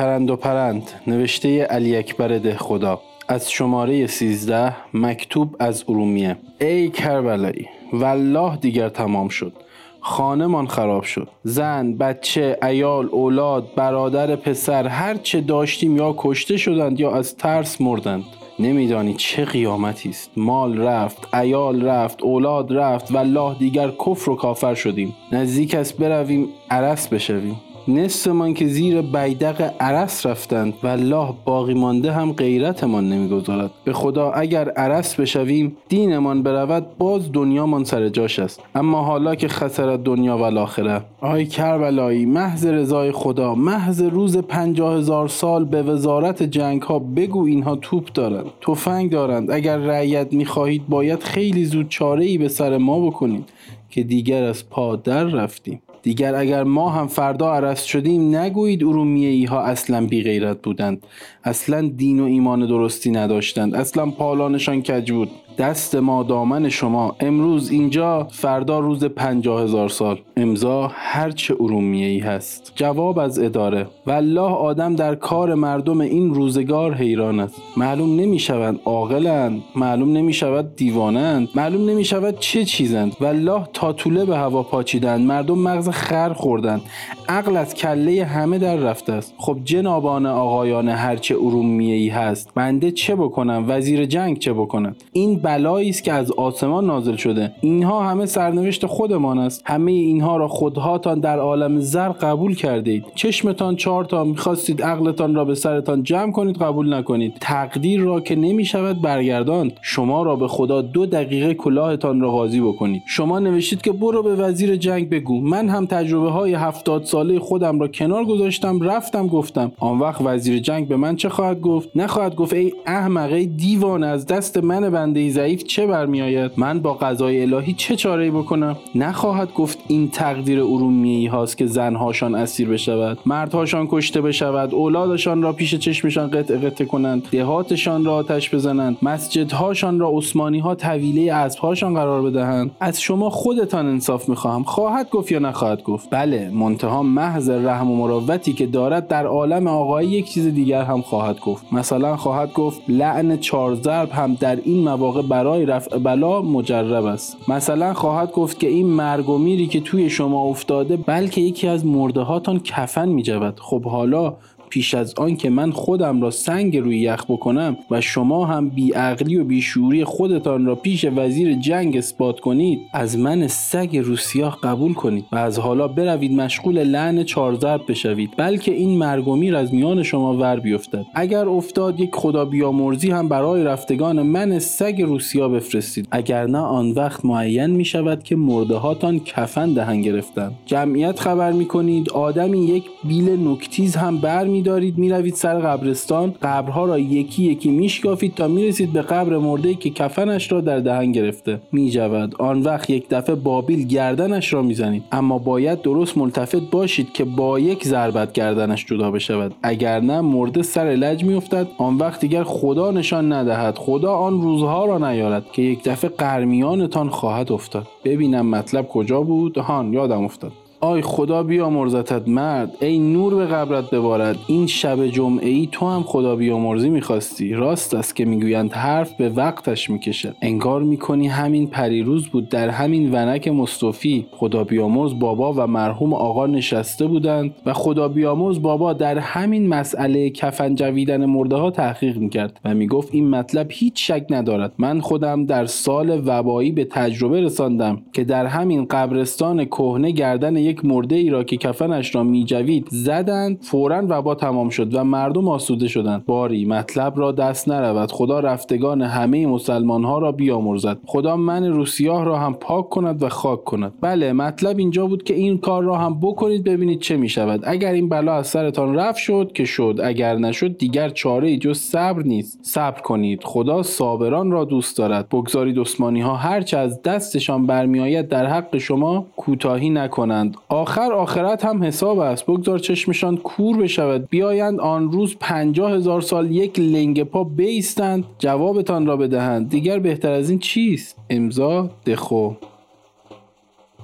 چرند و پرند. نوشته علی اکبر ده خدا. از شماره 13 مکتوب از ارومیه. ای کربلایی والله دیگر تمام شد. خانمان خراب شد. زن بچه ایال اولاد برادر پسر هر چه داشتیم یا کشته شدند یا از ترس مردند. نمیدانی چه قیامتی است. مال رفت ایال رفت اولاد رفت. والله دیگر کفر و کافر شدیم. نزدیک است برویم عرس بشویم. نصفمان که زیر بیدق عرس رفتند و الله باقی مانده هم غیرتمان نمی‌گذارد. به خدا اگر عرس بشویم دینمان برود باز دنیامان سر جاش است. اما حالا که خسر دنیا و الاخره. آی کربلایی محض رضای خدا محض روز پنجاه هزار سال به وزارت جنگ ها بگو اینها توپ دارند. تفنگ دارند. اگر رعیت می‌خواهید باید خیلی زود چاره ای به سر ما بکنید که دیگر از پا در رفتیم. دیگر اگر ما هم فردا عرست شدیم نگویید ارومیه ای ها اصلا بی غیرت بودند. اصلا دین و ایمان درستی نداشتند. اصلا پالانشان کج بود. دست ما دامن شما. امروز اینجا فردا روز پنجاه هزار سال. امضا هرچه ارومیه ای هست. جواب از اداره. والله آدم در کار مردم این روزگار حیران است. معلوم نمی شوند عاقلند معلوم نمی شود دیوانند معلوم نمی شود چه چیزند. والله تا طوله به هوا پاچیدند مردم مغز خر خوردند. عقل از کله همه در رفته است. خب جنابان آقایان هرچه ارومیه ای هست بنده چه بکنم؟ وزیر جنگ چه بکنم؟ این بلایی است که از آسمان نازل شده. اینها همه سرنوشت خودمان است. همه اینها را خودهاتان در عالم زر قبول کردید. چشمتان چهار تا می‌خواستید عقلتان را به سرتان جمع کنید قبول نکنید. تقدیر را که نمی شود برگرداند. شما را به خدا دو دقیقه کلاهتان را قاضی بکنید. شما نوشتید که برو به وزیر جنگ بگو. من هم تجربه های هفتاد ساله خودم را کنار گذاشتم رفتم گفتم. آن وقت وزیر جنگ به من چه خواهد گفت؟ نخواهد گفت ای احمق دیوان از دست من بنده ضعیف چه برمیآید؟ من با قضای الهی چه چاره بکنم؟ نخواهد گفت این تقدیر ارومیه هاست که زنهاشان اسیر بشود مردهاشان کشته بشود اولادشان را پیش چشمشان قطع قطع کنند دهاتشان را آتش بزنند مسجدهاشان را عثمانی ها طویله اسبهاشان قرار بدهند. از شما خودتان انصاف می‌خواهم. خواهد گفت یا نخواهد گفت؟ بله منتها محض رحم و مروتی که دارد در عالم آقایی یک چیز دیگر هم خواهد گفت. مثلا خواهد گفت لعن چهار ضرب هم در این مواقع برای رفع بلا مجرب است. مثلا خواهد گفت که این مرگ و میری که توی شما افتاده بلکه یکی از مرده هاتان کفن می خب حالا پیش از آن که من خودم را سنگ روی یخ بکنم و شما هم بیعقلی و بیشوری خودتان را پیش وزیر جنگ اثبات کنید از من سگ روسیاه قبول کنید و از حالا بروید مشغول لعن چارزرب بشوید بلکه این مرگومیر از میان شما ور بیفتد. اگر افتاد یک خدا بیامرزی هم برای رفتگان من سگ روسیا بفرستید. اگر نه آن وقت معین می شود که مرده هاتان کفن دهن گرفتند. جمعیت خبر می کنید آدمی یک بیل نکتیز هم بر می دارید می‌روید سر قبرستان. قبرها را یکی یکی میشکافید تا می‌رسید به قبر مرده که کفنش را در دهن گرفته. میجود. آن وقت یک دفعه بابیل گردنش را می‌زنید. اما باید درست ملتفت باشید که با یک ضربت گردنش جدا بشود. اگر نه مرده سر لج میافتد. آن وقت دیگر خدا نشان ندهد. خدا آن روزها را نیارد که یک دفعه قرمیانتان خواهد افتاد. ببینم مطلب کجا بود. هان یادم افتاد. آی خدا بیامرزتت مرد ای نور به قبرت ببارد این شب جمعه ای تو هم خدا بیامرزی می‌خواستی. راست است که می‌گویند حرف به وقتش می‌کشد. انگار می‌کنی همین پریروز بود در همین ونک مصطفی. خدا بیامرز بابا و مرحوم آقا نشسته بودند و خدا بیامرز بابا در همین مسئله کفن جویدن مرده ها تحقیق می‌کرد و می‌گفت این مطلب هیچ شک ندارد. من خودم در سال وبایی به تجربه رساندم که در همین قبرستان کهنه گردن یک مرده ای را که کفنش را میجوید زدند فورا وبا تمام شد و مردم آسوده شدند. باری مطلب را دست نرود. خدا رفتگان همه مسلمان ها را بیامرزد. خدا من روسیاه را هم پاک کند و خاک کند. بله مطلب اینجا بود که این کار را هم بکنید ببینید چه می شود اگر این بلا از سرتان رفت شد که شد. اگر نشد دیگر چاره ای جز صبر نیست. صبر کنید. خدا صابران را دوست دارد. بگذارید عثمانی ها هرچه از دستشان برمیآید در حق شما کوتاهی نکنند. آخر آخرت هم حساب است. بگذار چشمشان کور بشود. بیایند آن روز پنجاه هزار سال یک لنگ پا بیستند جوابتان را بدهند. دیگر بهتر از این چیست؟ امضا دخو.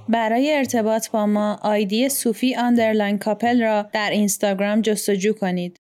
برای ارتباط با ما ID صوفی underline کاپل را در اینستاگرام جستجو کنید.